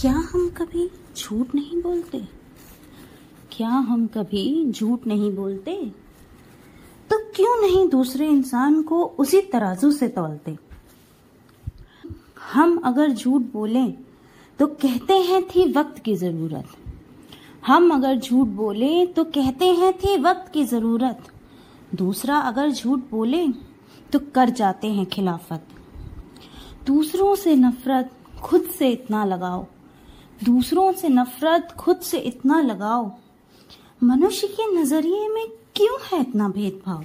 क्या हम कभी झूठ नहीं बोलते? क्या हम कभी झूठ नहीं बोलते? तो क्यों नहीं दूसरे इंसान को उसी तराजू से तोलते? हम अगर झूठ बोलें तो कहते हैं थी वक्त की ज़रूरत। हम अगर झूठ बोले तो कहते हैं थी वक्त की ज़रूरत। दूसरा अगर झूठ बोले तो कर जाते हैं खिलाफत। दूसरों से नफरत, खुद से इतना लगाओ। दूसरों से नफरत, खुद से इतना लगाओ मनुष्य के नज़रिए में क्यों है इतना भेदभाव?